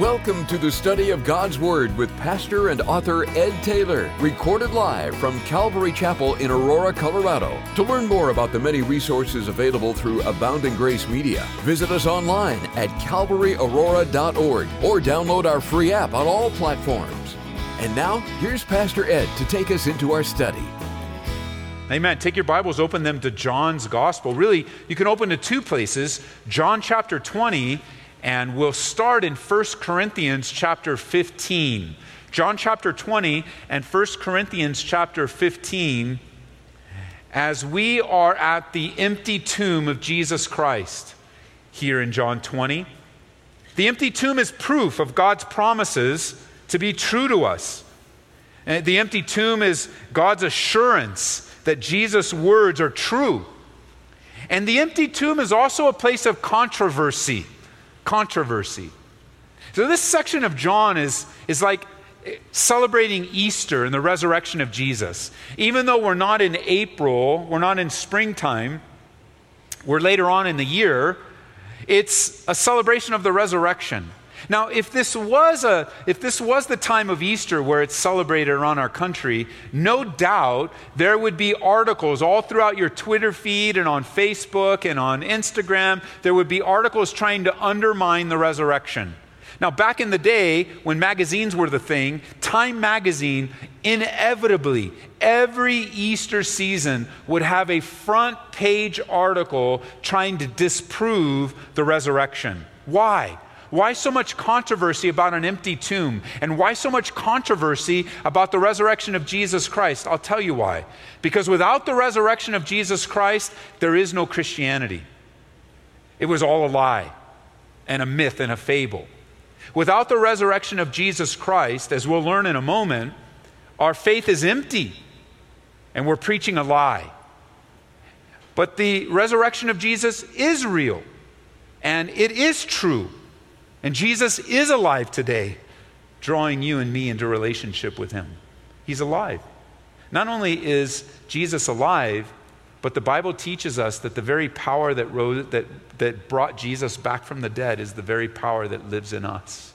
Welcome to the study of God's Word with pastor and author Ed Taylor, recorded live from Calvary Chapel in Aurora, Colorado. To learn more about the many resources available through Abounding Grace Media, visit us online at calvaryaurora.org or download our free app on all platforms. And now, here's Pastor Ed to take us into our study. Amen. Take your Bibles, open them to John's Gospel. Really, you can open to two places John chapter 20 and we'll start in 1 Corinthians chapter 15. John chapter 20 and 1 Corinthians chapter 15 as we are at the empty tomb of Jesus Christ here in John 20. The empty tomb is proof of God's promises to be true to us. And the empty tomb is God's assurance that Jesus' words are true. And the empty tomb is also a place of controversy controversy. So, this section of John is, is like celebrating Easter and the resurrection of Jesus. Even though we're not in April, we're not in springtime, we're later on in the year, it's a celebration of the resurrection. Now, if this was a if this was the time of Easter where it's celebrated around our country, no doubt there would be articles all throughout your Twitter feed and on Facebook and on Instagram. There would be articles trying to undermine the resurrection. Now, back in the day when magazines were the thing, Time magazine inevitably every Easter season would have a front page article trying to disprove the resurrection. Why? Why so much controversy about an empty tomb? And why so much controversy about the resurrection of Jesus Christ? I'll tell you why. Because without the resurrection of Jesus Christ, there is no Christianity. It was all a lie and a myth and a fable. Without the resurrection of Jesus Christ, as we'll learn in a moment, our faith is empty and we're preaching a lie. But the resurrection of Jesus is real and it is true. And Jesus is alive today, drawing you and me into relationship with him. He's alive. Not only is Jesus alive, but the Bible teaches us that the very power that, rose, that, that brought Jesus back from the dead is the very power that lives in us.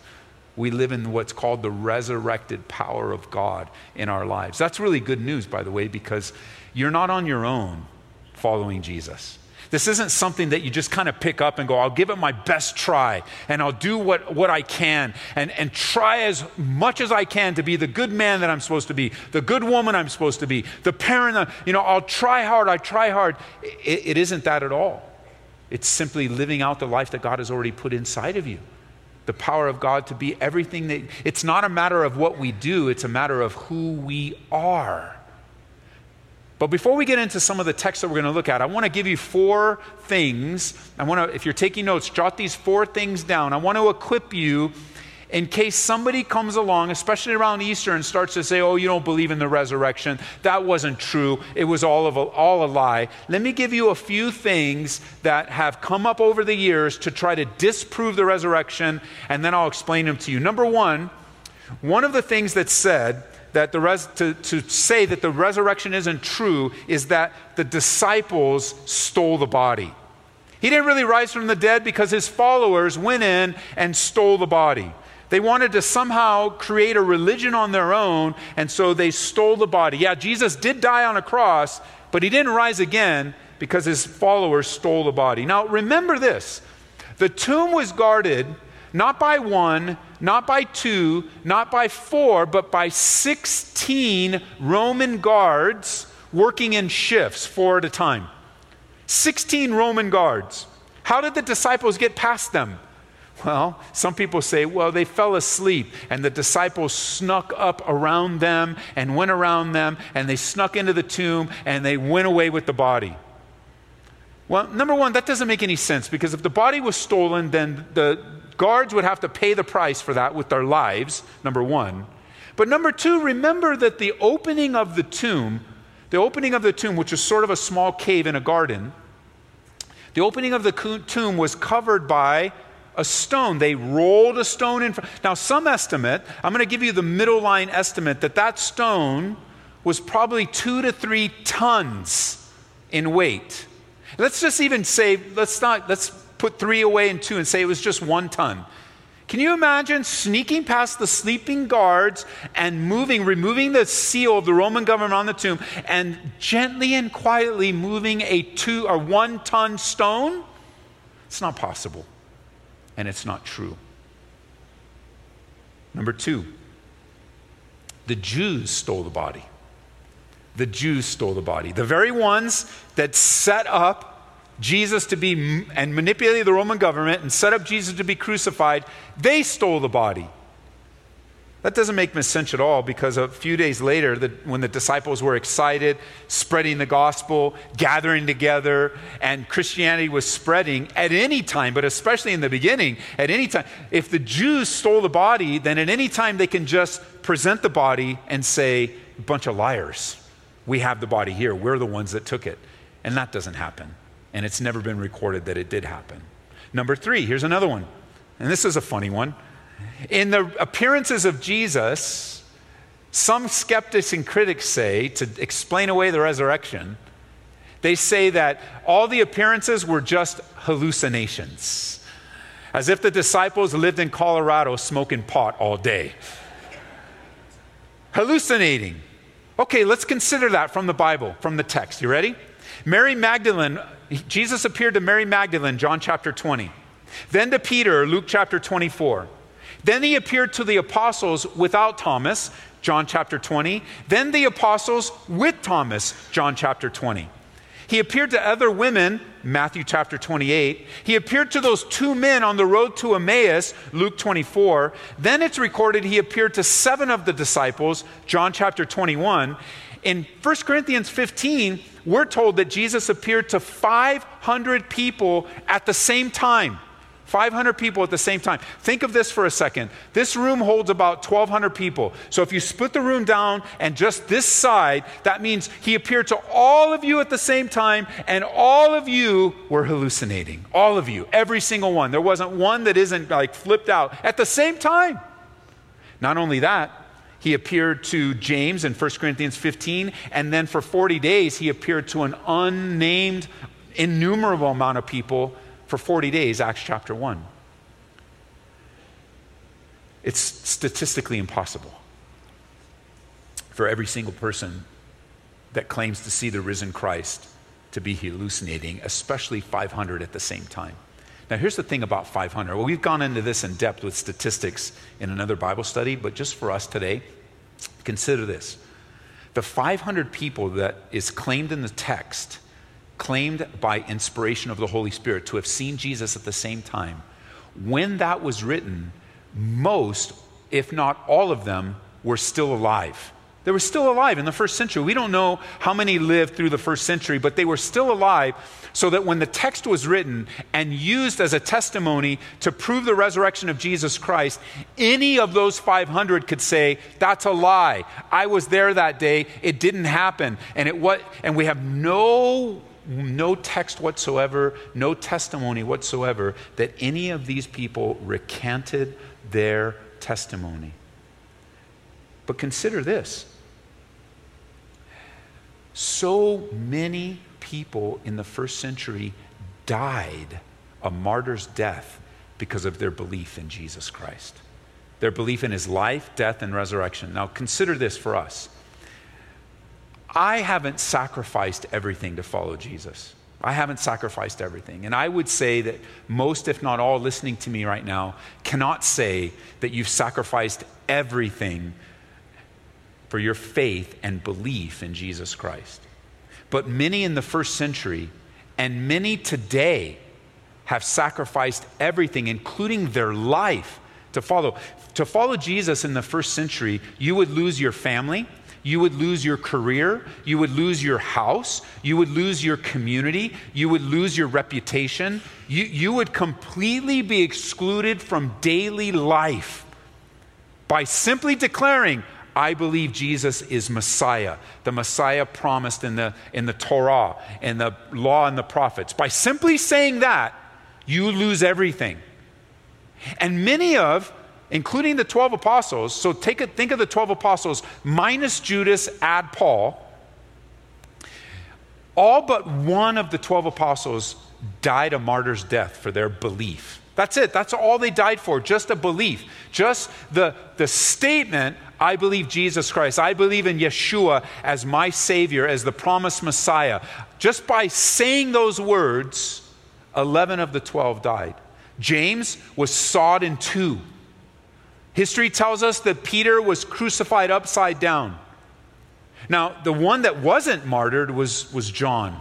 We live in what's called the resurrected power of God in our lives. That's really good news, by the way, because you're not on your own following Jesus. This isn't something that you just kind of pick up and go, I'll give it my best try and I'll do what, what I can and, and try as much as I can to be the good man that I'm supposed to be, the good woman I'm supposed to be, the parent, you know, I'll try hard, I try hard. It, it isn't that at all. It's simply living out the life that God has already put inside of you. The power of God to be everything that, it's not a matter of what we do, it's a matter of who we are. But before we get into some of the text that we're going to look at, I want to give you four things. I want to, if you're taking notes, jot these four things down. I want to equip you in case somebody comes along, especially around Easter, and starts to say, Oh, you don't believe in the resurrection. That wasn't true. It was all, of a, all a lie. Let me give you a few things that have come up over the years to try to disprove the resurrection, and then I'll explain them to you. Number one, one of the things that's said that the res- to, to say that the resurrection isn't true is that the disciples stole the body. He didn't really rise from the dead because his followers went in and stole the body. They wanted to somehow create a religion on their own, and so they stole the body. Yeah, Jesus did die on a cross, but he didn't rise again because his followers stole the body. Now, remember this the tomb was guarded not by one, not by two, not by four, but by 16 Roman guards working in shifts, four at a time. 16 Roman guards. How did the disciples get past them? Well, some people say, well, they fell asleep and the disciples snuck up around them and went around them and they snuck into the tomb and they went away with the body. Well, number one, that doesn't make any sense because if the body was stolen, then the, Guards would have to pay the price for that with their lives, number one. But number two, remember that the opening of the tomb, the opening of the tomb, which is sort of a small cave in a garden, the opening of the tomb was covered by a stone. They rolled a stone in. Front. Now, some estimate, I'm going to give you the middle line estimate, that that stone was probably two to three tons in weight. Let's just even say, let's not, let's put three away and two and say it was just one ton. Can you imagine sneaking past the sleeping guards and moving, removing the seal of the Roman government on the tomb, and gently and quietly moving a two or one ton stone? It's not possible. And it's not true. Number two, the Jews stole the body. The Jews stole the body. The very ones that set up Jesus to be and manipulated the Roman government and set up Jesus to be crucified, they stole the body. That doesn't make sense at all because a few days later, the, when the disciples were excited, spreading the gospel, gathering together, and Christianity was spreading at any time, but especially in the beginning, at any time, if the Jews stole the body, then at any time they can just present the body and say, bunch of liars. We have the body here. We're the ones that took it. And that doesn't happen and it's never been recorded that it did happen. Number three, here's another one, and this is a funny one. In the appearances of Jesus, some skeptics and critics say, to explain away the resurrection, they say that all the appearances were just hallucinations, as if the disciples lived in Colorado smoking pot all day. Hallucinating. Okay, let's consider that from the Bible, from the text. You ready? Mary Magdalene Jesus appeared to Mary Magdalene, John chapter 20. Then to Peter, Luke chapter 24. Then he appeared to the apostles without Thomas, John chapter 20. Then the apostles with Thomas, John chapter 20. He appeared to other women, Matthew chapter 28. He appeared to those two men on the road to Emmaus, Luke 24. Then it's recorded he appeared to seven of the disciples, John chapter 21. In 1 Corinthians 15, we're told that Jesus appeared to 500 people at the same time. 500 people at the same time. Think of this for a second. This room holds about 1,200 people. So if you split the room down and just this side, that means he appeared to all of you at the same time, and all of you were hallucinating. All of you, every single one. There wasn't one that isn't like flipped out at the same time. Not only that, he appeared to James in 1 Corinthians 15, and then for 40 days, he appeared to an unnamed, innumerable amount of people for 40 days, Acts chapter 1. It's statistically impossible for every single person that claims to see the risen Christ to be hallucinating, especially 500 at the same time. Now, here's the thing about 500. Well, we've gone into this in depth with statistics in another Bible study, but just for us today, consider this. The 500 people that is claimed in the text, claimed by inspiration of the Holy Spirit to have seen Jesus at the same time, when that was written, most, if not all of them, were still alive. They were still alive in the first century. We don't know how many lived through the first century, but they were still alive so that when the text was written and used as a testimony to prove the resurrection of Jesus Christ, any of those 500 could say, That's a lie. I was there that day. It didn't happen. And, it, and we have no no text whatsoever, no testimony whatsoever that any of these people recanted their testimony. But consider this so many people in the first century died a martyr's death because of their belief in Jesus Christ, their belief in his life, death, and resurrection. Now, consider this for us. I haven't sacrificed everything to follow Jesus. I haven't sacrificed everything. And I would say that most, if not all, listening to me right now cannot say that you've sacrificed everything for your faith and belief in Jesus Christ. But many in the first century and many today have sacrificed everything, including their life, to follow. To follow Jesus in the first century, you would lose your family, you would lose your career, you would lose your house, you would lose your community, you would lose your reputation, you, you would completely be excluded from daily life by simply declaring, I believe Jesus is Messiah, the Messiah promised in the, in the Torah and the law and the prophets. By simply saying that, you lose everything. And many of, including the 12 apostles, so take a, think of the 12 apostles minus Judas, add Paul. All but one of the 12 apostles died a martyr's death for their belief. That's it. That's all they died for, just a belief. Just the, the statement, I believe Jesus Christ. I believe in Yeshua as my Savior, as the promised Messiah. Just by saying those words, 11 of the 12 died. James was sawed in two. History tells us that Peter was crucified upside down. Now, the one that wasn't martyred was, was John.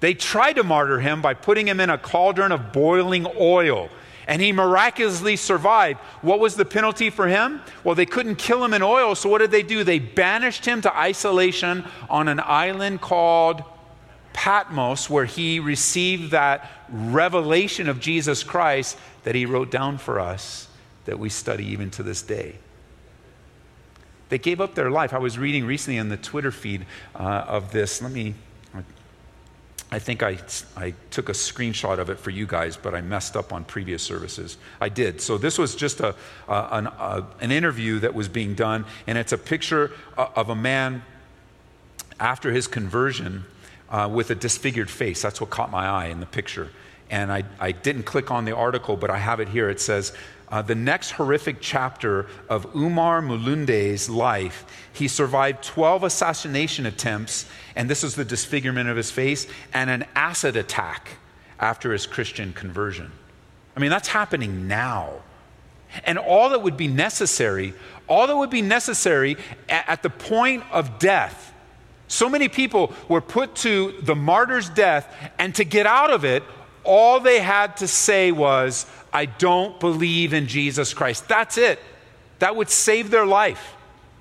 They tried to martyr him by putting him in a cauldron of boiling oil, and he miraculously survived. What was the penalty for him? Well, they couldn't kill him in oil, so what did they do? They banished him to isolation on an island called Patmos, where he received that revelation of Jesus Christ that he wrote down for us that we study even to this day. They gave up their life. I was reading recently in the Twitter feed uh, of this. Let me I think I, I took a screenshot of it for you guys, but I messed up on previous services. I did. So this was just a, an, a, an interview that was being done, and it's a picture of a man after his conversion uh, with a disfigured face. That's what caught my eye in the picture. And I, I didn't click on the article, but I have it here. It says, uh, the next horrific chapter of Umar Mulinde's life, he survived 12 assassination attempts, and this is the disfigurement of his face, and an acid attack after his Christian conversion. I mean, that's happening now. And all that would be necessary, all that would be necessary at, at the point of death, so many people were put to the martyr's death, and to get out of it, all they had to say was, I don't believe in Jesus Christ. That's it. That would save their life.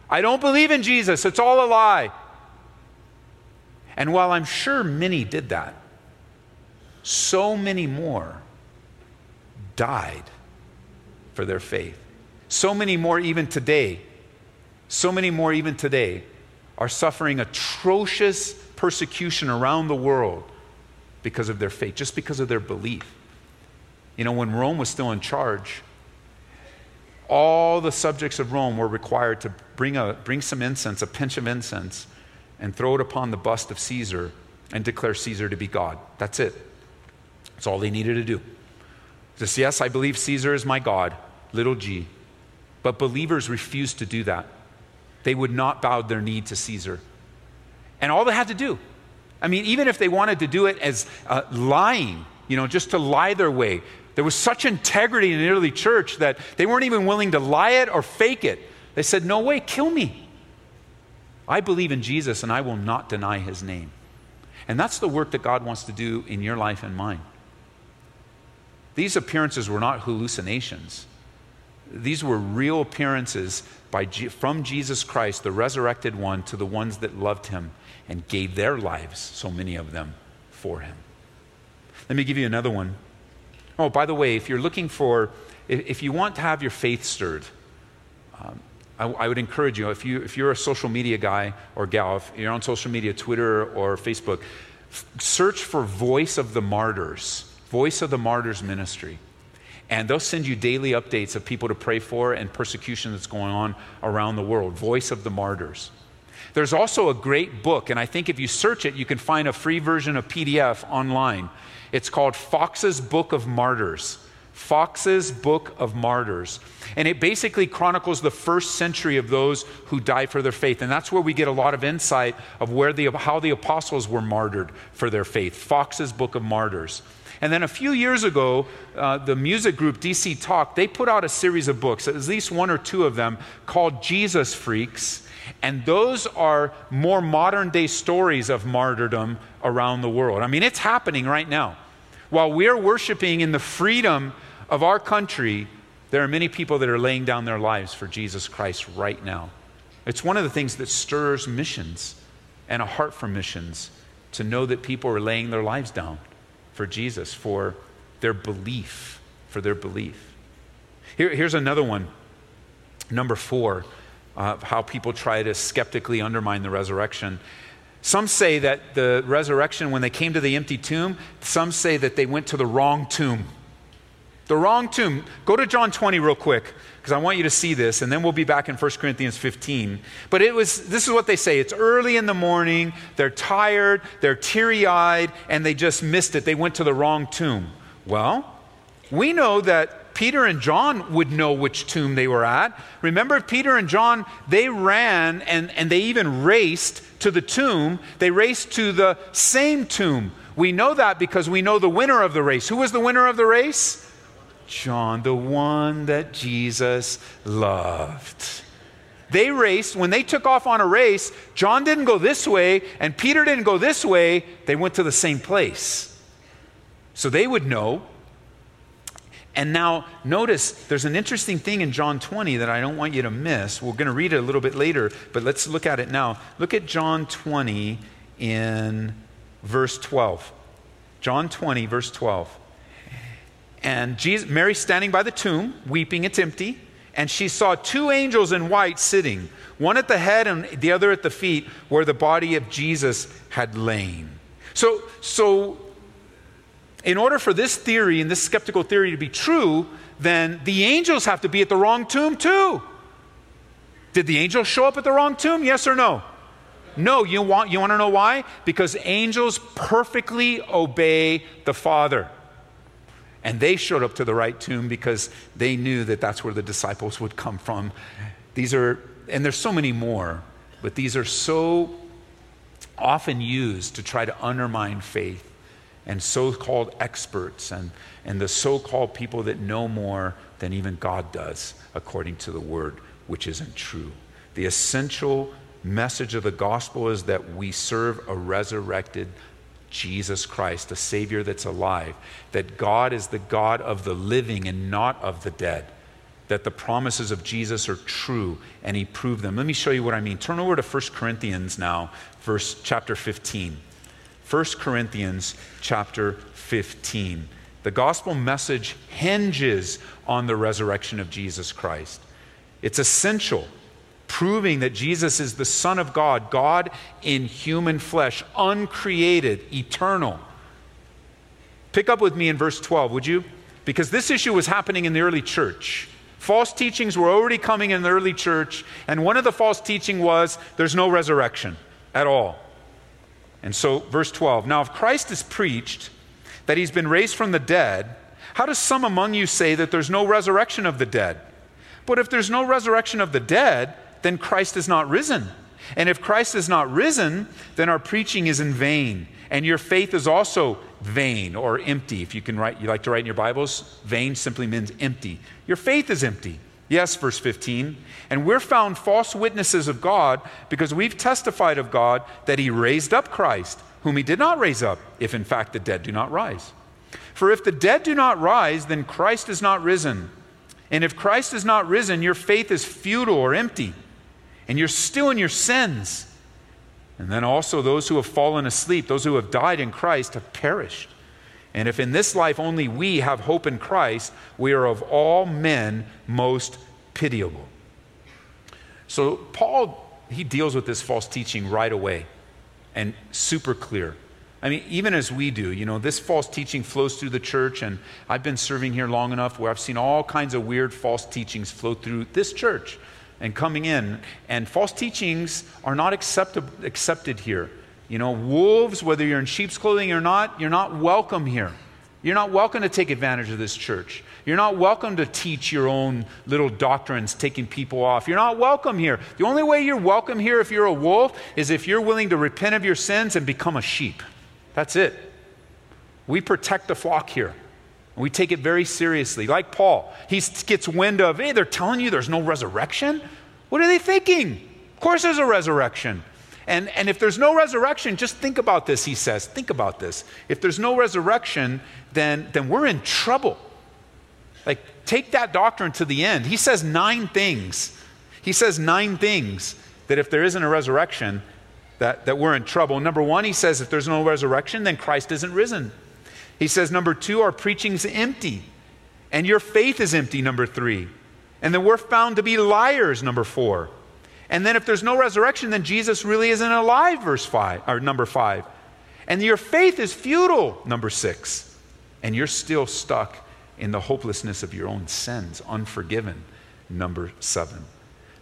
I don't believe in Jesus. It's all a lie. And while I'm sure many did that, so many more died for their faith. So many more, even today, so many more, even today, are suffering atrocious persecution around the world because of their faith, just because of their belief. You know, when Rome was still in charge, all the subjects of Rome were required to bring, a, bring some incense, a pinch of incense, and throw it upon the bust of Caesar and declare Caesar to be God. That's it. That's all they needed to do. Just, yes, I believe Caesar is my God, little g. But believers refused to do that. They would not bow their knee to Caesar. And all they had to do, I mean, even if they wanted to do it as uh, lying, you know, just to lie their way, there was such integrity in the early church that they weren't even willing to lie it or fake it. They said, No way, kill me. I believe in Jesus and I will not deny his name. And that's the work that God wants to do in your life and mine. These appearances were not hallucinations. These were real appearances by, from Jesus Christ, the resurrected one, to the ones that loved him and gave their lives, so many of them, for him. Let me give you another one. Oh, by the way, if you're looking for, if, you want to have your faith stirred, um, I, I, would encourage you, if, you, if you're a social media guy or gal, if you're on social media, Twitter or Facebook, f- search for Voice of the Martyrs, Voice of the Martyrs Ministry. And they'll send you daily updates of people to pray for and persecution that's going on around the world. Voice of the Martyrs. There's also a great book, and I think if you search it, you can find a free version of PDF online. It's called Foxe's Book of Martyrs. Foxe's Book of Martyrs. And it basically chronicles the first century of those who died for their faith. And that's where we get a lot of insight of where the, how the apostles were martyred for their faith. Foxe's Book of Martyrs. And then a few years ago, uh, the music group DC Talk, they put out a series of books, at least one or two of them, called Jesus Freaks. And those are more modern day stories of martyrdom around the world. I mean, it's happening right now. While we're worshiping in the freedom of our country, there are many people that are laying down their lives for Jesus Christ right now. It's one of the things that stirs missions and a heart for missions to know that people are laying their lives down for Jesus, for their belief, for their belief. Here, here's another one, number four, uh, how people try to skeptically undermine the resurrection. Some say that the resurrection, when they came to the empty tomb, some say that they went to the wrong tomb. The wrong tomb. Go to John 20 real quick because I want you to see this, and then we'll be back in 1 Corinthians 15. But it was, this is what they say it's early in the morning, they're tired, they're teary eyed, and they just missed it. They went to the wrong tomb. Well, we know that Peter and John would know which tomb they were at. Remember, Peter and John, they ran and, and they even raced to the tomb. They raced to the same tomb. We know that because we know the winner of the race. Who was the winner of the race? John, the one that Jesus loved. They raced, when they took off on a race, John didn't go this way and Peter didn't go this way. They went to the same place. So they would know. And now, notice there's an interesting thing in John 20 that I don't want you to miss. We're going to read it a little bit later, but let's look at it now. Look at John 20 in verse 12. John 20, verse 12. And Jesus, Mary's standing by the tomb, weeping, it's empty. And she saw two angels in white sitting, one at the head and the other at the feet, where the body of Jesus had lain. So, so in order for this theory and this skeptical theory to be true, then the angels have to be at the wrong tomb too. Did the angels show up at the wrong tomb? Yes or no? No, you want, you want to know why? Because angels perfectly obey the Father. And they showed up to the right tomb because they knew that that's where the disciples would come from. These are, and there's so many more, but these are so often used to try to undermine faith and so called experts and, and the so called people that know more than even God does, according to the word, which isn't true. The essential message of the gospel is that we serve a resurrected Jesus Christ, a Savior that's alive, that God is the God of the living and not of the dead, that the promises of Jesus are true and He proved them. Let me show you what I mean. Turn over to 1 Corinthians now, verse chapter 15. 1 Corinthians chapter 15. The gospel message hinges on the resurrection of Jesus Christ. It's essential proving that Jesus is the Son of God, God in human flesh, uncreated, eternal. Pick up with me in verse 12, would you? Because this issue was happening in the early church. False teachings were already coming in the early church, and one of the false teaching was there's no resurrection at all. And so, verse 12 Now, if Christ is preached that he's been raised from the dead, how does some among you say that there's no resurrection of the dead? But if there's no resurrection of the dead, then Christ is not risen. And if Christ is not risen, then our preaching is in vain. And your faith is also vain or empty. If you can write, you like to write in your Bibles, vain simply means empty. Your faith is empty. Yes, verse 15. And we're found false witnesses of God because we've testified of God that he raised up Christ, whom he did not raise up, if in fact the dead do not rise. For if the dead do not rise, then Christ is not risen. And if Christ is not risen, your faith is futile or empty and you're still in your sins. And then also, those who have fallen asleep, those who have died in Christ, have perished. And if in this life only we have hope in Christ, we are of all men most pitiable. So, Paul, he deals with this false teaching right away and super clear. I mean, even as we do, you know, this false teaching flows through the church, and I've been serving here long enough where I've seen all kinds of weird false teachings flow through this church and coming in. And false teachings are not accepted, here. You know, wolves, whether you're in sheep's clothing or not, you're not welcome here. You're not welcome to take advantage of this church. You're not welcome to teach your own little doctrines, taking people off. You're not welcome here. The only way you're welcome here if you're a wolf is if you're willing to repent of your sins and become a sheep. That's it. We protect the flock here. And we take it very seriously. Like Paul, he gets wind of, hey, they're telling you there's no resurrection? What are they thinking? Of course, there's a resurrection. And, and if there's no resurrection, just think about this, he says. Think about this. If there's no resurrection, then, then we're in trouble. Like, take that doctrine to the end. He says nine things. He says nine things that if there isn't a resurrection, that, that we're in trouble. Number one, he says if there's no resurrection, then Christ isn't risen. He says, number two, our preaching's empty. And your faith is empty, number three. And then we're found to be liars, number four. And then if there's no resurrection, then Jesus really isn't alive, verse five, or number five. And your faith is futile, number six. And you're still stuck in the hopelessness of your own sins, unforgiven. Number seven.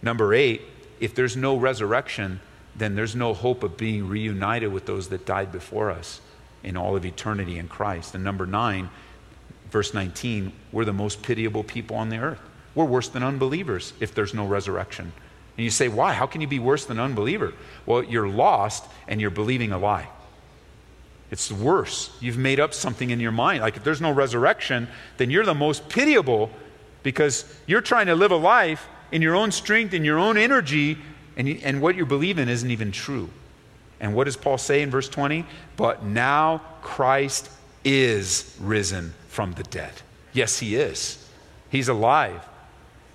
Number eight, if there's no resurrection, then there's no hope of being reunited with those that died before us in all of eternity in Christ. And number nine, verse 19, we're the most pitiable people on the earth. We're worse than unbelievers if there's no resurrection. And you say, why? How can you be worse than unbeliever? Well, you're lost and you're believing a lie. It's worse. You've made up something in your mind. Like if there's no resurrection, then you're the most pitiable because you're trying to live a life in your own strength, in your own energy, and, you, and what you believe in isn't even true. And what does Paul say in verse 20? But now Christ is risen from the dead. Yes, he is. He's alive.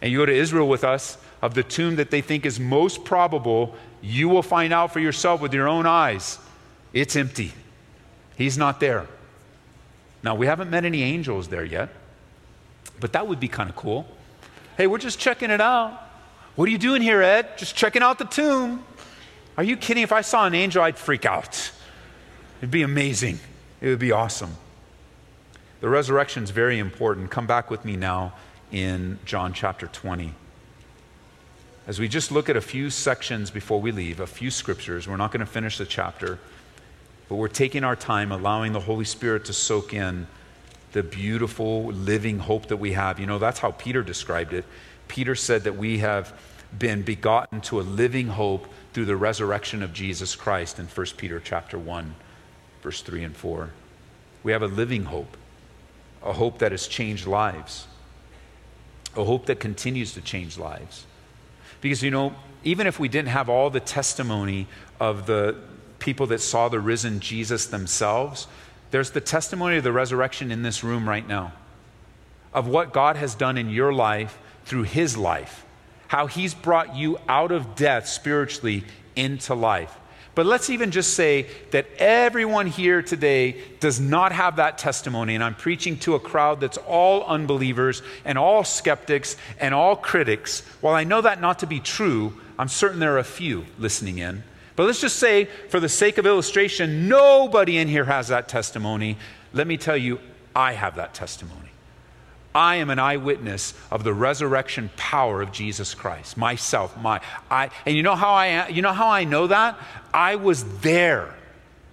And you go to Israel with us, of the tomb that they think is most probable, you will find out for yourself with your own eyes. It's empty. He's not there. Now, we haven't met any angels there yet, but that would be kind of cool. Hey, we're just checking it out. What are you doing here, Ed? Just checking out the tomb. Are you kidding? If I saw an angel, I'd freak out. It'd be amazing. It would be awesome. The resurrection is very important. Come back with me now in John chapter 20. As we just look at a few sections before we leave, a few scriptures, we're not going to finish the chapter. But we're taking our time, allowing the Holy Spirit to soak in the beautiful, living hope that we have. You know, that's how Peter described it. Peter said that we have been begotten to a living hope through the resurrection of Jesus Christ in 1 Peter chapter 1, verse 3 and 4. We have a living hope, a hope that has changed lives, a hope that continues to change lives. Because, you know, even if we didn't have all the testimony of the, people that saw the risen Jesus themselves, there's the testimony of the resurrection in this room right now of what God has done in your life through his life, how he's brought you out of death spiritually into life. But let's even just say that everyone here today does not have that testimony. And I'm preaching to a crowd that's all unbelievers and all skeptics and all critics. While I know that not to be true, I'm certain there are a few listening in. But let's just say, for the sake of illustration, nobody in here has that testimony. Let me tell you, I have that testimony. I am an eyewitness of the resurrection power of Jesus Christ. Myself, my I and you know how I you know how I know that? I was there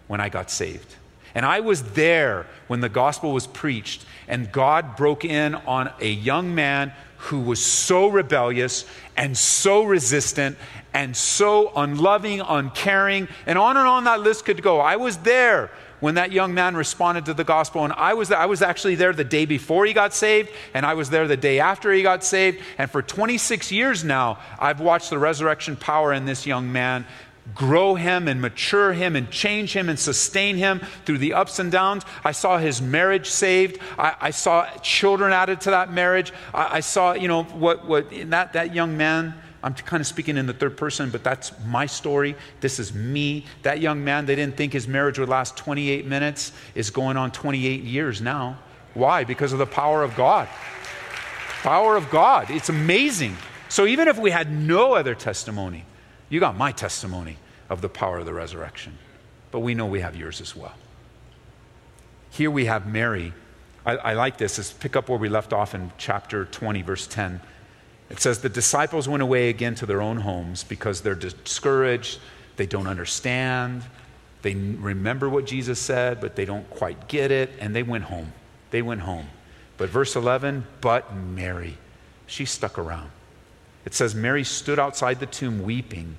when I got saved. And I was there when the gospel was preached and God broke in on a young man who was so rebellious and so resistant and so unloving, uncaring, and on and on that list could go. I was there when that young man responded to the gospel, and I was, I was actually there the day before he got saved, and I was there the day after he got saved. And for 26 years now, I've watched the resurrection power in this young man grow him and mature him and change him and sustain him through the ups and downs. I saw his marriage saved. I, I saw children added to that marriage. I, I, saw, you know, what, what that, that young man I'm kind of speaking in the third person, but that's my story. This is me. That young man, they didn't think his marriage would last 28 minutes, is going on 28 years now. Why? Because of the power of God. Power of God. It's amazing. So even if we had no other testimony, you got my testimony of the power of the resurrection. But we know we have yours as well. Here we have Mary. I, I like this. Let's pick up where we left off in chapter 20, verse 10. It says the disciples went away again to their own homes because they're discouraged, they don't understand, they remember what Jesus said, but they don't quite get it, and they went home. They went home. But verse 11, but Mary, she stuck around. It says, Mary stood outside the tomb weeping.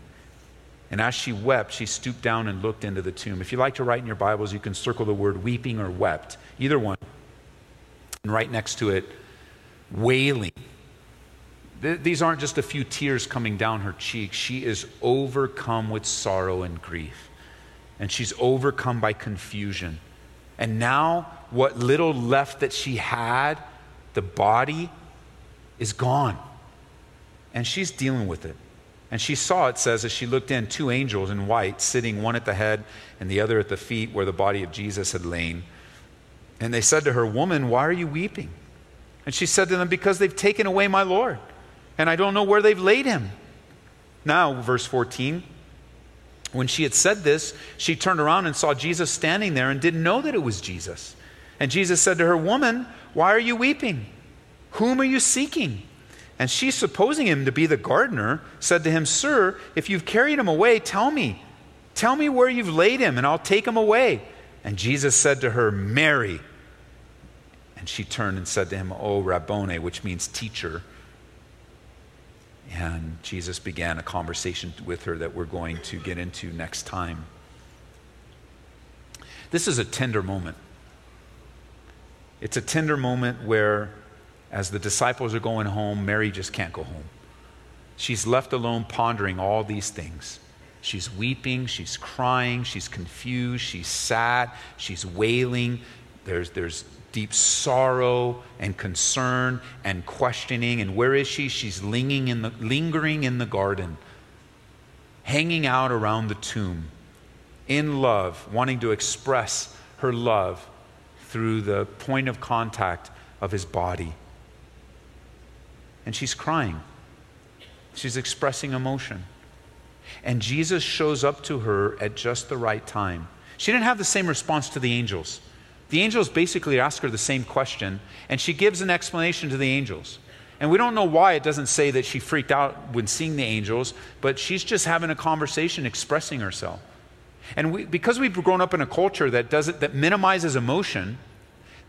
And as she wept, she stooped down and looked into the tomb. If you like to write in your Bibles, you can circle the word weeping or wept, either one. And right next to it, wailing. Th- these aren't just a few tears coming down her cheeks. She is overcome with sorrow and grief. And she's overcome by confusion. And now, what little left that she had, the body, is gone. And she's dealing with it. And she saw, it says, as she looked in, two angels in white sitting, one at the head and the other at the feet where the body of Jesus had lain. And they said to her, Woman, why are you weeping? And she said to them, Because they've taken away my Lord and I don't know where they've laid him. Now, verse 14. When she had said this, she turned around and saw Jesus standing there and didn't know that it was Jesus. And Jesus said to her, Woman, why are you weeping? Whom are you seeking? And she, supposing him to be the gardener, said to him, Sir, if you've carried him away, tell me. Tell me where you've laid him, and I'll take him away. And Jesus said to her, Mary. And she turned and said to him, O Rabboni, which means teacher. And Jesus began a conversation with her that we're going to get into next time. This is a tender moment. It's a tender moment where, as the disciples are going home, Mary just can't go home. She's left alone pondering all these things. She's weeping, she's crying, she's confused, she's sad, she's wailing. There's, there's deep sorrow and concern and questioning. And where is she? She's lingering in the, lingering in the garden, hanging out around the tomb, in love, wanting to express her love through the point of contact of his body. And she's crying. She's expressing emotion. And Jesus shows up to her at just the right time. She didn't have the same response to the angels. The angels basically ask her the same question, and she gives an explanation to the angels. And we don't know why it doesn't say that she freaked out when seeing the angels, but she's just having a conversation expressing herself. And we, because we've grown up in a culture that does it, that minimizes emotion,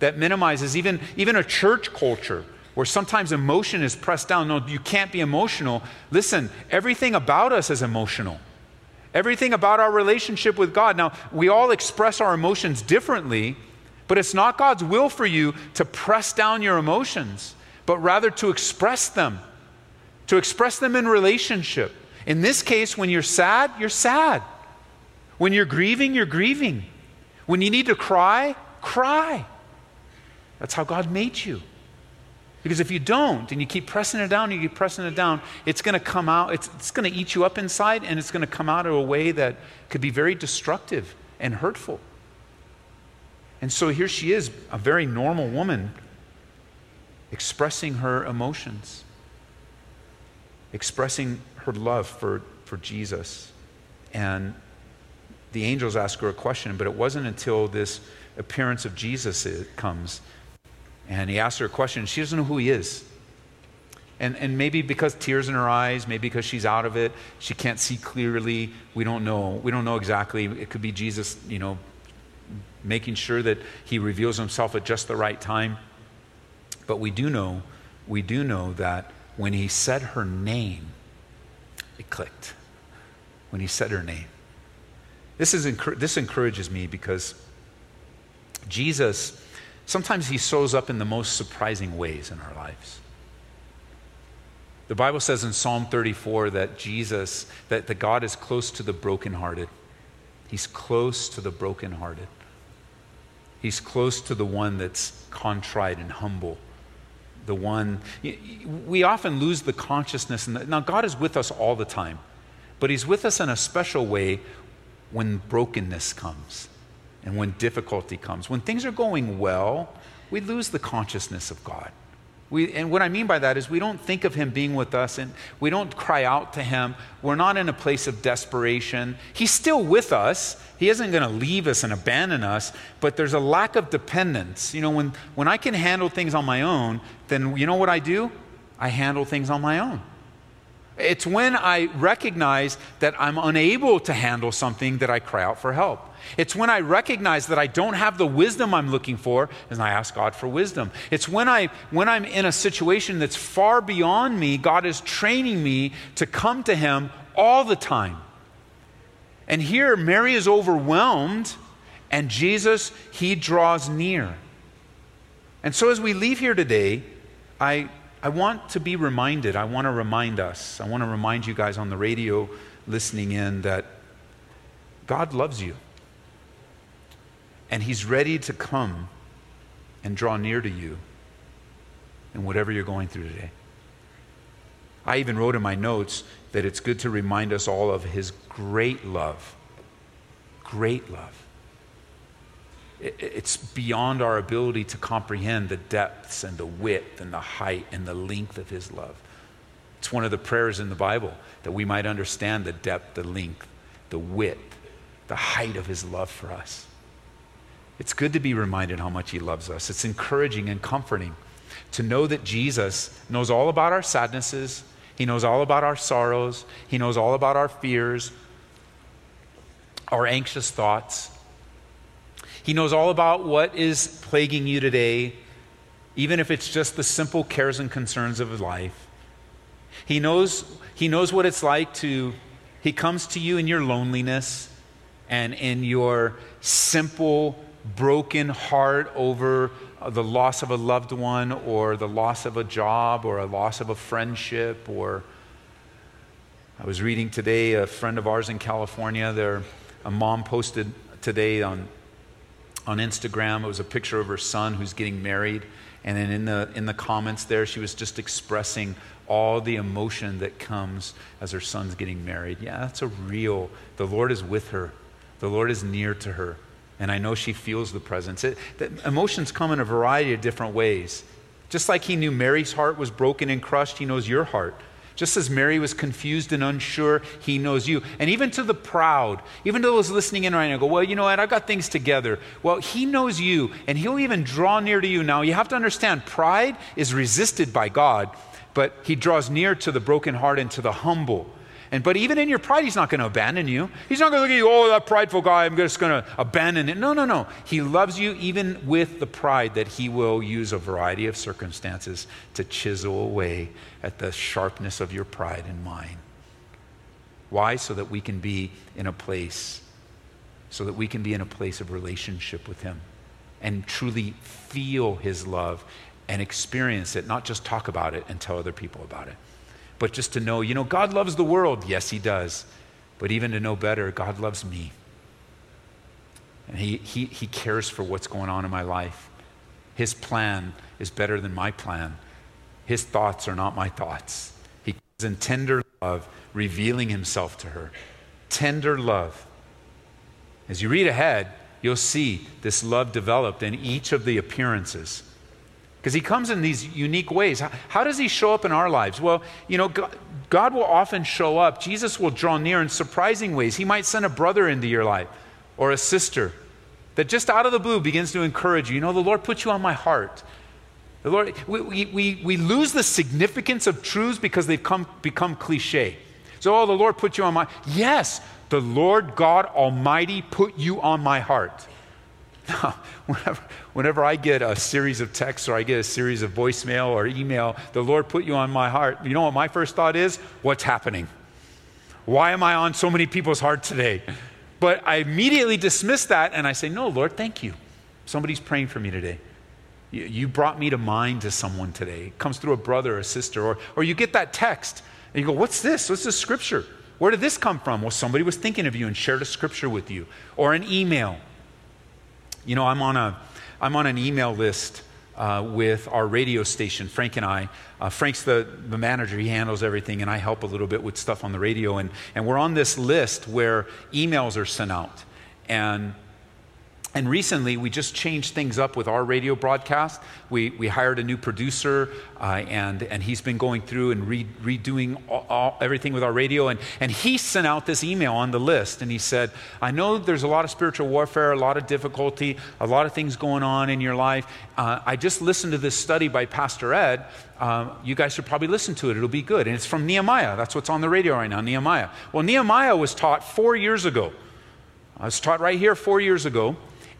that minimizes even, even a church culture where sometimes emotion is pressed down. No, you can't be emotional. Listen, everything about us is emotional. Everything about our relationship with God. Now, we all express our emotions differently, but it's not God's will for you to press down your emotions, but rather to express them, to express them in relationship. In this case, when you're sad, you're sad. When you're grieving, you're grieving. When you need to cry, cry. That's how God made you. Because if you don't and you keep pressing it down, you keep pressing it down, it's going to come out, it's, it's going to eat you up inside, and it's going to come out in a way that could be very destructive and hurtful. And so here she is, a very normal woman, expressing her emotions, expressing her love for, for Jesus. And the angels ask her a question, but it wasn't until this appearance of Jesus comes and he asks her a question. She doesn't know who he is. And, and maybe because tears in her eyes, maybe because she's out of it, she can't see clearly. We don't know. We don't know exactly. It could be Jesus, you know, making sure that he reveals himself at just the right time. But we do know, we do know that when he said her name, it clicked. When he said her name. This, is, this encourages me because Jesus, sometimes he shows up in the most surprising ways in our lives. The Bible says in Psalm 34 that Jesus, that, that God is close to the brokenhearted. He's close to the brokenhearted. He's close to the one that's contrite and humble. The one, we often lose the consciousness. Now, God is with us all the time, but He's with us in a special way when brokenness comes and when difficulty comes. When things are going well, we lose the consciousness of God. We, and what I mean by that is we don't think of him being with us and we don't cry out to him. We're not in a place of desperation. He's still with us. He isn't going to leave us and abandon us, but there's a lack of dependence. You know, when, when I can handle things on my own, then you know what I do? I handle things on my own. It's when I recognize that I'm unable to handle something that I cry out for help. It's when I recognize that I don't have the wisdom I'm looking for and I ask God for wisdom. It's when, I, when I'm in a situation that's far beyond me, God is training me to come to Him all the time. And here, Mary is overwhelmed, and Jesus, He draws near. And so as we leave here today, I I want to be reminded, I want to remind us, I want to remind you guys on the radio listening in that God loves you. And He's ready to come and draw near to you in whatever you're going through today. I even wrote in my notes that it's good to remind us all of His great love. Great love it's beyond our ability to comprehend the depths and the width and the height and the length of his love. It's one of the prayers in the Bible that we might understand the depth, the length, the width, the height of his love for us. It's good to be reminded how much He loves us. It's encouraging and comforting to know that Jesus knows all about our sadnesses, He knows all about our sorrows, He knows all about our fears, our anxious thoughts. He knows all about what is plaguing you today, even if it's just the simple cares and concerns of life. He knows, he knows what it's like to, He comes to you in your loneliness and in your simple, broken heart over the loss of a loved one or the loss of a job or a loss of a friendship or I was reading today a friend of ours in California there a mom posted today on on Instagram it was a picture of her son who's getting married and then in the in the comments there she was just expressing all the emotion that comes as her son's getting married yeah that's a real the Lord is with her the Lord is near to her and I know she feels the presence. It, the emotions come in a variety of different ways. Just like he knew Mary's heart was broken and crushed, he knows your heart. Just as Mary was confused and unsure, he knows you. And even to the proud, even to those listening in right now, go, well, you know what, I've got things together. Well, he knows you, and he'll even draw near to you. Now, you have to understand, pride is resisted by God, but he draws near to the broken heart and to the humble. And but even in your pride, he's not going to abandon you. He's not going to look at you, oh, that prideful guy, I'm just going to abandon it. No, no, no. He loves you even with the pride that he will use a variety of circumstances to chisel away at the sharpness of your pride and mine. Why? So that we can be in a place, so that we can be in a place of relationship with him and truly feel his love and experience it, not just talk about it and tell other people about it but just to know, you know, God loves the world. Yes, He does. But even to know better, God loves me. And He, he, he cares for what's going on in my life. His plan is better than my plan. His thoughts are not my thoughts. He comes in tender love, revealing Himself to her. Tender love. As you read ahead, you'll see this love developed in each of the appearances because he comes in these unique ways. How, how, does he show up in our lives? Well, you know, God, God will often show up. Jesus will draw near in surprising ways. He might send a brother into your life or a sister that just out of the blue begins to encourage you. You know, the Lord put you on my heart. The Lord, we, we, we lose the significance of truths because they've come, become cliche. So, oh, the Lord put you on my Yes, the Lord God Almighty put you on my heart. whenever, whenever I get a series of texts or I get a series of voicemail or email, the Lord put you on my heart. You know what my first thought is? What's happening? Why am I on so many people's heart today? But I immediately dismiss that and I say, No, Lord, thank you. Somebody's praying for me today. You, you brought me to mind to someone today. It comes through a brother or a sister, or, or you get that text and you go, What's this? What's this scripture? Where did this come from? Well, somebody was thinking of you and shared a scripture with you, or an email you know, I'm on, a, I'm on an email list uh, with our radio station, Frank and I. Uh, Frank's the, the manager, he handles everything, and I help a little bit with stuff on the radio. And, and we're on this list where emails are sent out. And and recently, we just changed things up with our radio broadcast. We, we hired a new producer, uh, and, and he's been going through and re, redoing all, all, everything with our radio. And, and he sent out this email on the list, and he said, I know there's a lot of spiritual warfare, a lot of difficulty, a lot of things going on in your life. Uh, I just listened to this study by Pastor Ed. Uh, you guys should probably listen to it, it'll be good. And it's from Nehemiah. That's what's on the radio right now, Nehemiah. Well, Nehemiah was taught four years ago. I was taught right here four years ago.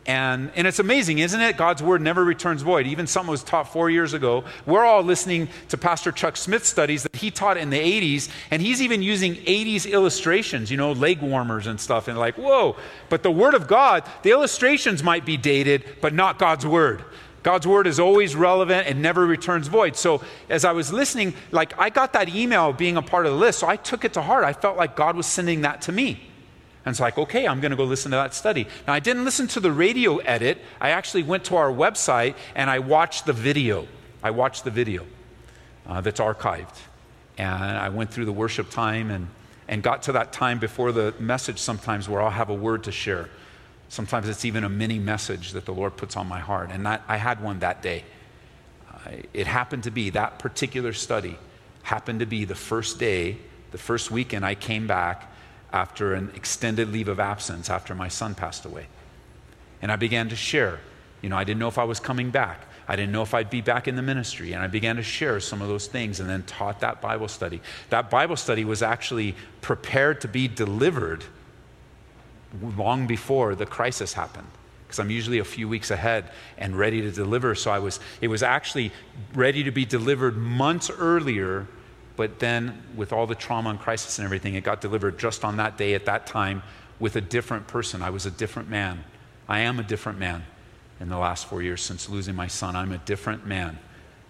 And, and it's amazing, isn't it? God's word never returns void. Even something was taught four years ago. We're all listening to Pastor Chuck Smith's studies that he taught in the 80s, and he's even using 80s illustrations, you know, leg warmers and stuff. And like, whoa. But the word of God, the illustrations might be dated, but not God's word. God's word is always relevant and never returns void. So as I was listening, like I got that email being a part of the list, so I took it to heart. I felt like God was sending that to me. And it's like, okay, I'm going to go listen to that study. Now, I didn't listen to the radio edit. I actually went to our website and I watched the video. I watched the video uh, that's archived. And I went through the worship time and, and got to that time before the message sometimes where I'll have a word to share. Sometimes it's even a mini message that the Lord puts on my heart. And that, I had one that day. Uh, it happened to be, that particular study happened to be the first day, the first weekend I came back after an extended leave of absence after my son passed away. And I began to share. You know, I didn't know if I was coming back. I didn't know if I'd be back in the ministry. And I began to share some of those things and then taught that Bible study. That Bible study was actually prepared to be delivered long before the crisis happened because I'm usually a few weeks ahead and ready to deliver. So I was, it was actually ready to be delivered months earlier, but then with all the trauma and crisis and everything, it got delivered just on that day at that time with a different person. I was a different man. I am a different man in the last four years since losing my son. I'm a different man.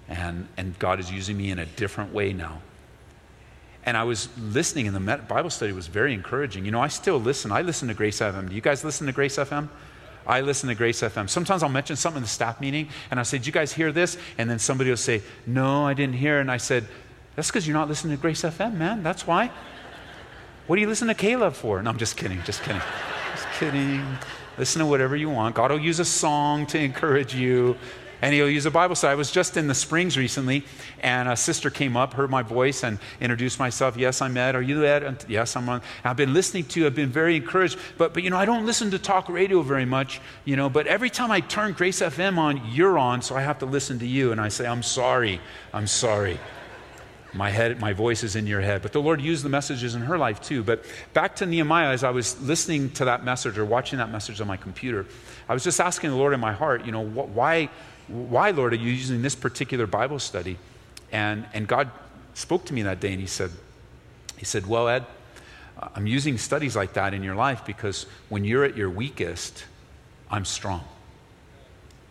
And, and God is using me in a different way now. And I was listening, and the Bible study was very encouraging. You know, I still listen. I listen to Grace FM. Do you guys listen to Grace FM? I listen to Grace FM. Sometimes I'll mention something in the staff meeting, and I'll say, Did you guys hear this? And then somebody will say, No, I didn't hear. And I said, That's because you're not listening to Grace FM, man. That's why. What do you listen to K-LOVE for? No, I'm just kidding. Just kidding. Just kidding. Listen to whatever you want. God will use a song to encourage you and he'll use a Bible study. I was just in the Springs recently, and a sister came up, heard my voice, and introduced myself. Yes, I'm Ed. Are you Ed? Yes, I'm on. I've been listening to. I've been very encouraged. But but you know, I don't listen to talk radio very much. You know, but every time I turn Grace FM on, you're on, so I have to listen to you. And I say, I'm sorry. I'm sorry. My head, my voice is in your head. But the Lord used the messages in her life too. But back to Nehemiah, as I was listening to that message or watching that message on my computer, I was just asking the Lord in my heart, you know, why why, Lord, are you using this particular Bible study? And, and God spoke to me that day and he said, he said, Well, Ed, I'm using studies like that in your life because when you're at your weakest, I'm strong.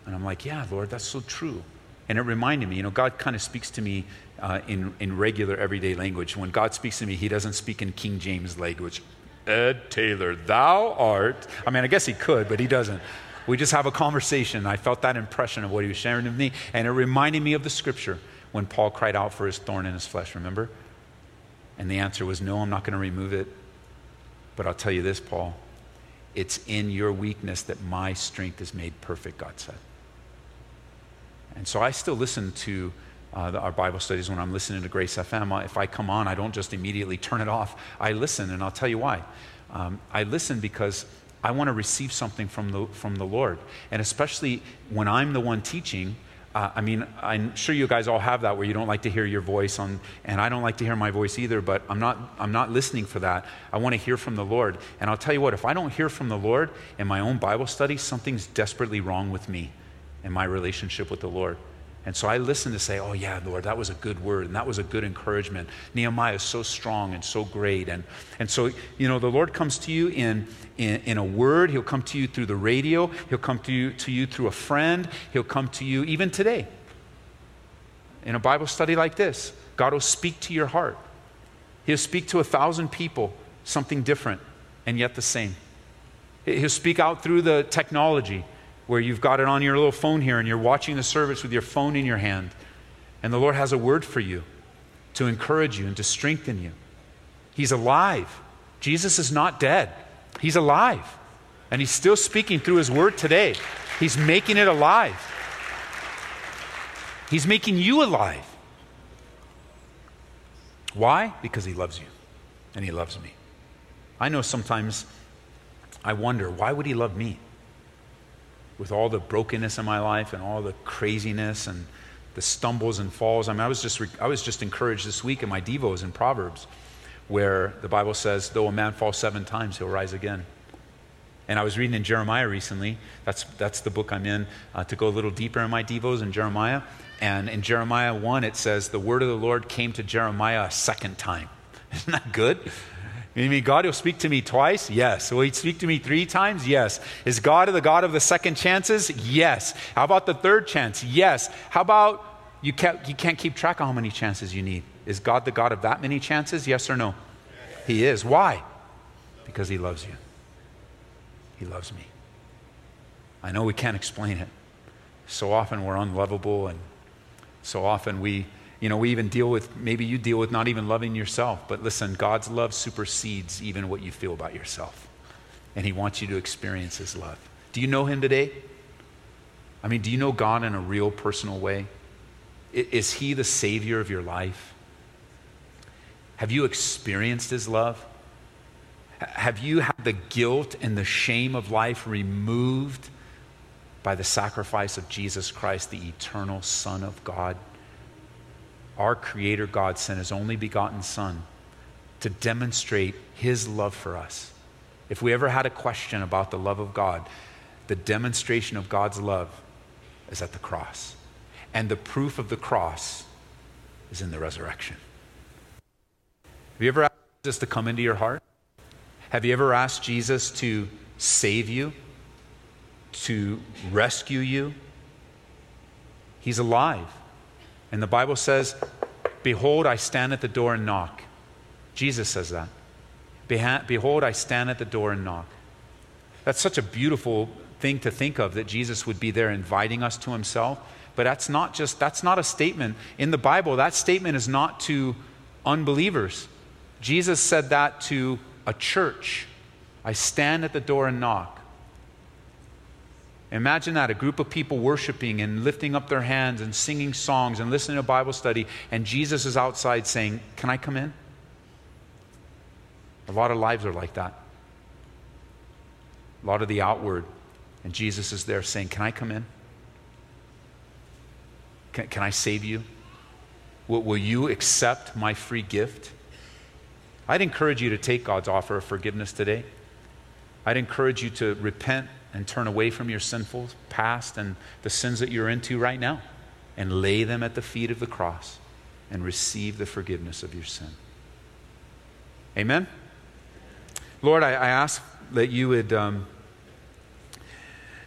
And I'm like, Yeah, Lord, that's so true. And it reminded me, you know, God kind of speaks to me uh, in, in regular everyday language. When God speaks to me, He doesn't speak in King James language. Ed Taylor, thou art. I mean, I guess He could, but He doesn't. We just have a conversation. I felt that impression of what he was sharing with me, and it reminded me of the scripture when Paul cried out for his thorn in his flesh, remember? And the answer was, No, I'm not going to remove it. But I'll tell you this, Paul. It's in your weakness that my strength is made perfect, God said. And so I still listen to uh, our Bible studies when I'm listening to Grace FM. If I come on, I don't just immediately turn it off. I listen, and I'll tell you why. Um, I listen because I want to receive something from the, from the Lord. And especially when I'm the one teaching, uh, I mean, I'm sure you guys all have that where you don't like to hear your voice on, and I don't like to hear my voice either, but I'm not, I'm not listening for that. I want to hear from the Lord. And I'll tell you what, if I don't hear from the Lord in my own Bible study, something's desperately wrong with me and my relationship with the Lord. And so I listen to say, oh, yeah, Lord, that was a good word and that was a good encouragement. Nehemiah is so strong and so great. And, and so, you know, the Lord comes to you in, in, in, a word, He'll come to you through the radio, He'll come to you, to you through a friend, He'll come to you even today. In a Bible study like this, God will speak to your heart. He'll speak to a thousand people, something different and yet the same. He'll speak out through the technology where you've got it on your little phone here and you're watching the service with your phone in your hand. And the Lord has a word for you to encourage you and to strengthen you. He's alive. Jesus is not dead, He's alive. And He's still speaking through His word today. He's making it alive. He's making you alive. Why? Because He loves you and He loves me. I know sometimes I wonder, why would He love me? With all the brokenness in my life and all the craziness and the stumbles and falls. I mean, I was just, I was just encouraged this week in my Devos in Proverbs, where the Bible says, though a man fall seven times, he'll rise again. And I was reading in Jeremiah recently. That's, that's the book I'm in uh, to go a little deeper in my Devos in Jeremiah. And in Jeremiah 1, it says, The word of the Lord came to Jeremiah a second time. Isn't that good? You mean God will speak to me twice? Yes. Will He speak to me three times? Yes. Is God the God of the second chances? Yes. How about the third chance? Yes. How about you can't, you can't keep track of how many chances you need? Is God the God of that many chances? Yes or no? He is. Why? Because He loves you. He loves me. I know we can't explain it. So often we're unlovable, and so often we you know, we even deal with, maybe you deal with not even loving yourself, but listen, God's love supersedes even what you feel about yourself. And He wants you to experience His love. Do you know Him today? I mean, do you know God in a real personal way? Is He the Savior of your life? Have you experienced His love? Have you had the guilt and the shame of life removed by the sacrifice of Jesus Christ, the eternal Son of God. Our Creator God sent His only begotten Son to demonstrate His love for us. If we ever had a question about the love of God, the demonstration of God's love is at the cross. And the proof of the cross is in the resurrection. Have you ever asked Jesus to come into your heart? Have you ever asked Jesus to save you, to rescue you? He's alive. And the Bible says, Behold, I stand at the door and knock. Jesus says that. Behold, I stand at the door and knock. That's such a beautiful thing to think of that Jesus would be there inviting us to himself. But that's not just, that's not a statement. In the Bible, that statement is not to unbelievers. Jesus said that to a church. I stand at the door and knock. Imagine that a group of people worshiping and lifting up their hands and singing songs and listening to Bible study, and Jesus is outside saying, Can I come in? A lot of lives are like that. A lot of the outward. And Jesus is there saying, Can I come in? Can, can I save you? Will, will you accept my free gift? I'd encourage you to take God's offer of forgiveness today. I'd encourage you to repent and turn away from your sinful past and the sins that you're into right now and lay them at the feet of the cross and receive the forgiveness of your sin. Amen? Lord, I, I ask that you would. Um,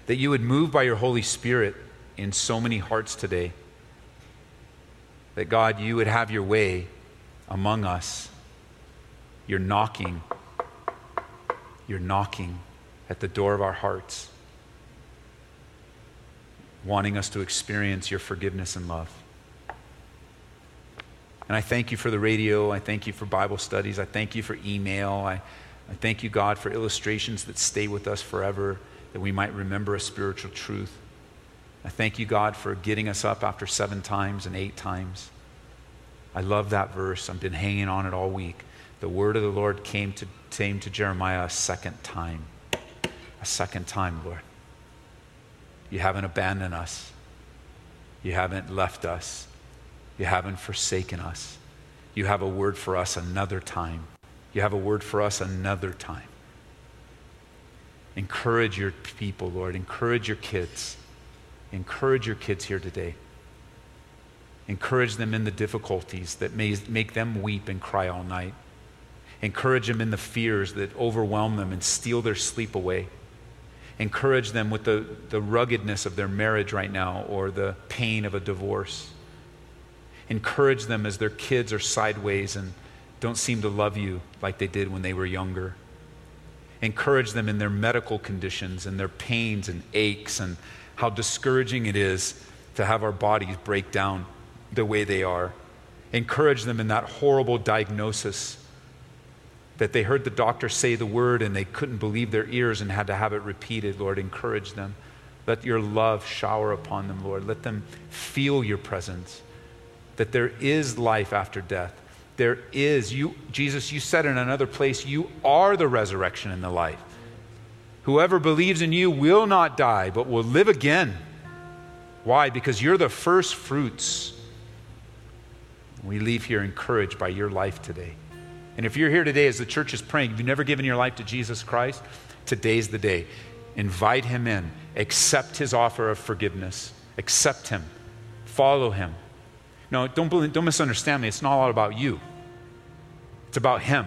that you would move by your Holy Spirit in so many hearts today. That God, you would have your way among us. You're knocking. You're knocking at the door of our hearts, wanting us to experience your forgiveness and love. And I thank you for the radio. I thank you for Bible studies. I thank you for email. I, I thank you, God, for illustrations that stay with us forever that we might remember a spiritual truth. I thank you, God, for getting us up after seven times and eight times. I love that verse. I've been hanging on it all week. The word of the Lord came to, came to Jeremiah a second time. A second time, Lord. You haven't abandoned us. You haven't left us. You haven't forsaken us. You have a word for us another time. You have a word for us another time. Encourage your people, Lord. Encourage your kids. Encourage your kids here today. Encourage them in the difficulties that may make them weep and cry all night. Encourage them in the fears that overwhelm them and steal their sleep away. Encourage them with the, the ruggedness of their marriage right now or the pain of a divorce. Encourage them as their kids are sideways and don't seem to love you like they did when they were younger encourage them in their medical conditions and their pains and aches and how discouraging it is to have our bodies break down the way they are. Encourage them in that horrible diagnosis that they heard the doctor say the word and they couldn't believe their ears and had to have it repeated. Lord, encourage them. Let your love shower upon them, Lord. Let them feel your presence, that there is life after death there is you Jesus you said in another place you are the resurrection and the life. Whoever believes in you will not die but will live again. Why? Because you're the first fruits. We leave here encouraged by your life today. And if you're here today as the church is praying, if you've never given your life to Jesus Christ, today's the day. Invite him in, accept his offer of forgiveness, accept him, follow him. No, don't, don't misunderstand me. It's not all about you, it's about Him.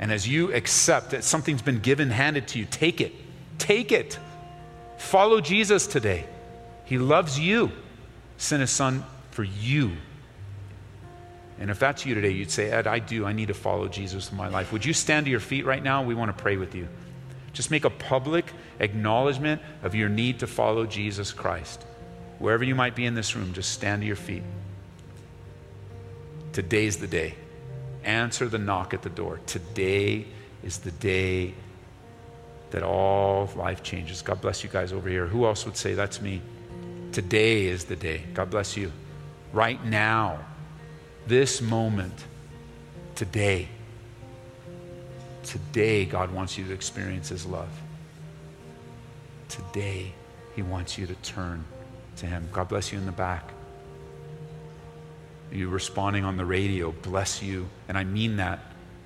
And as you accept that something's been given, handed to you, take it. Take it. Follow Jesus today. He loves you, sent His Son for you. And if that's you today, you'd say, Ed, I do. I need to follow Jesus in my life. Would you stand to your feet right now? We want to pray with you. Just make a public acknowledgement of your need to follow Jesus Christ. Wherever you might be in this room, just stand to your feet. Today's the day. Answer the knock at the door. Today is the day that all life changes. God bless you guys over here. Who else would say that's me? Today is the day. God bless you. Right now, this moment, today, today, God wants you to experience His love. Today, He wants you to turn to Him. God bless you in the back. You responding on the radio, bless you. And I mean that.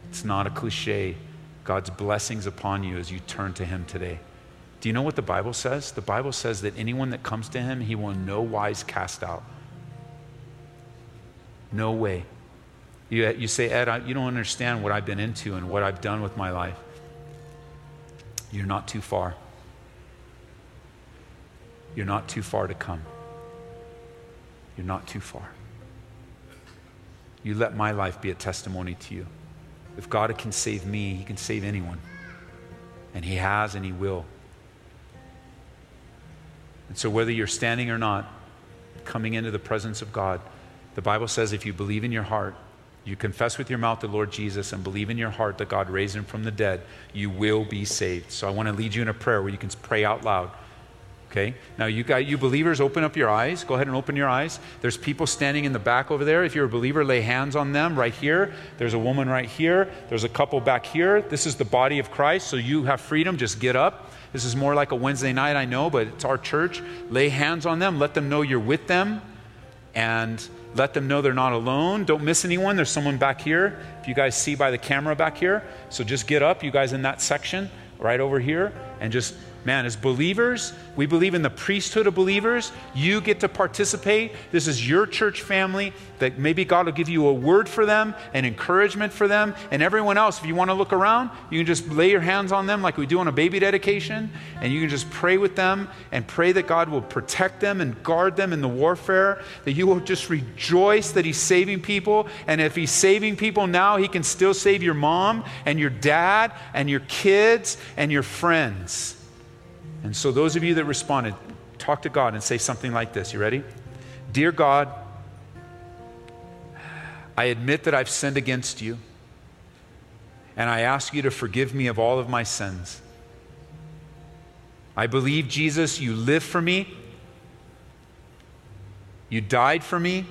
It's not a cliche. God's blessings upon you as you turn to Him today. Do you know what the Bible says? The Bible says that anyone that comes to Him, He will in no wise cast out. No way. You, you say, Ed, I, you don't understand what I've been into and what I've done with my life. You're not too far. You're not too far to come. You're not too far. You let my life be a testimony to you. If God can save me, He can save anyone. And He has and He will. And so, whether you're standing or not, coming into the presence of God, the Bible says if you believe in your heart, you confess with your mouth the Lord Jesus and believe in your heart that God raised him from the dead, you will be saved. So I want to lead you in a prayer where you can pray out loud. Okay? Now, you, got, you believers, open up your eyes. Go ahead and open your eyes. There's people standing in the back over there. If you're a believer, lay hands on them right here. There's a woman right here. There's a couple back here. This is the body of Christ, so you have freedom. Just get up. This is more like a Wednesday night, I know, but it's our church. Lay hands on them. Let them know you're with them. And let them know they're not alone. Don't miss anyone. There's someone back here. If you guys see by the camera back here. So just get up, you guys in that section right over here, and just Man, as believers, we believe in the priesthood of believers. You get to participate. This is your church family that maybe God will give you a word for them, an encouragement for them. And everyone else, if you want to look around, you can just lay your hands on them like we do on a baby dedication. And you can just pray with them and pray that God will protect them and guard them in the warfare. That you will just rejoice that He's saving people. And if He's saving people now, He can still save your mom and your dad and your kids and your friends. And so, those of you that responded, talk to God and say something like this. You ready? Dear God, I admit that I've sinned against you, and I ask you to forgive me of all of my sins. I believe, Jesus, you live for me, you died for me,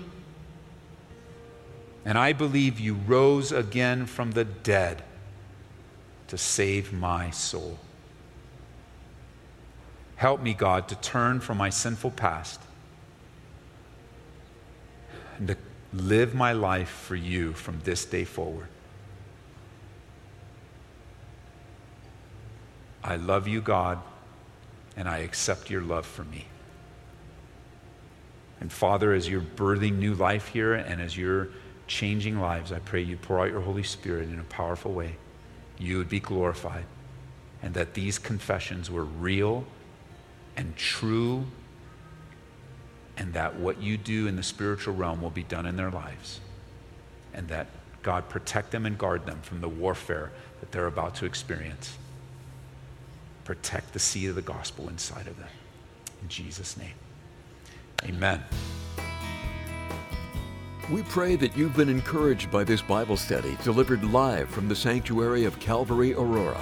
and I believe you rose again from the dead to save my soul. Help me, God, to turn from my sinful past and to live my life for you from this day forward. I love you, God, and I accept your love for me. And Father, as you're birthing new life here and as you're changing lives, I pray you pour out your Holy Spirit in a powerful way. You would be glorified, and that these confessions were real and true, and that what you do in the spiritual realm will be done in their lives, and that God protect them and guard them from the warfare that they're about to experience. Protect the seed of the gospel inside of them. In Jesus' name. Amen. We pray that you've been encouraged by this Bible study delivered live from the sanctuary of Calvary Aurora.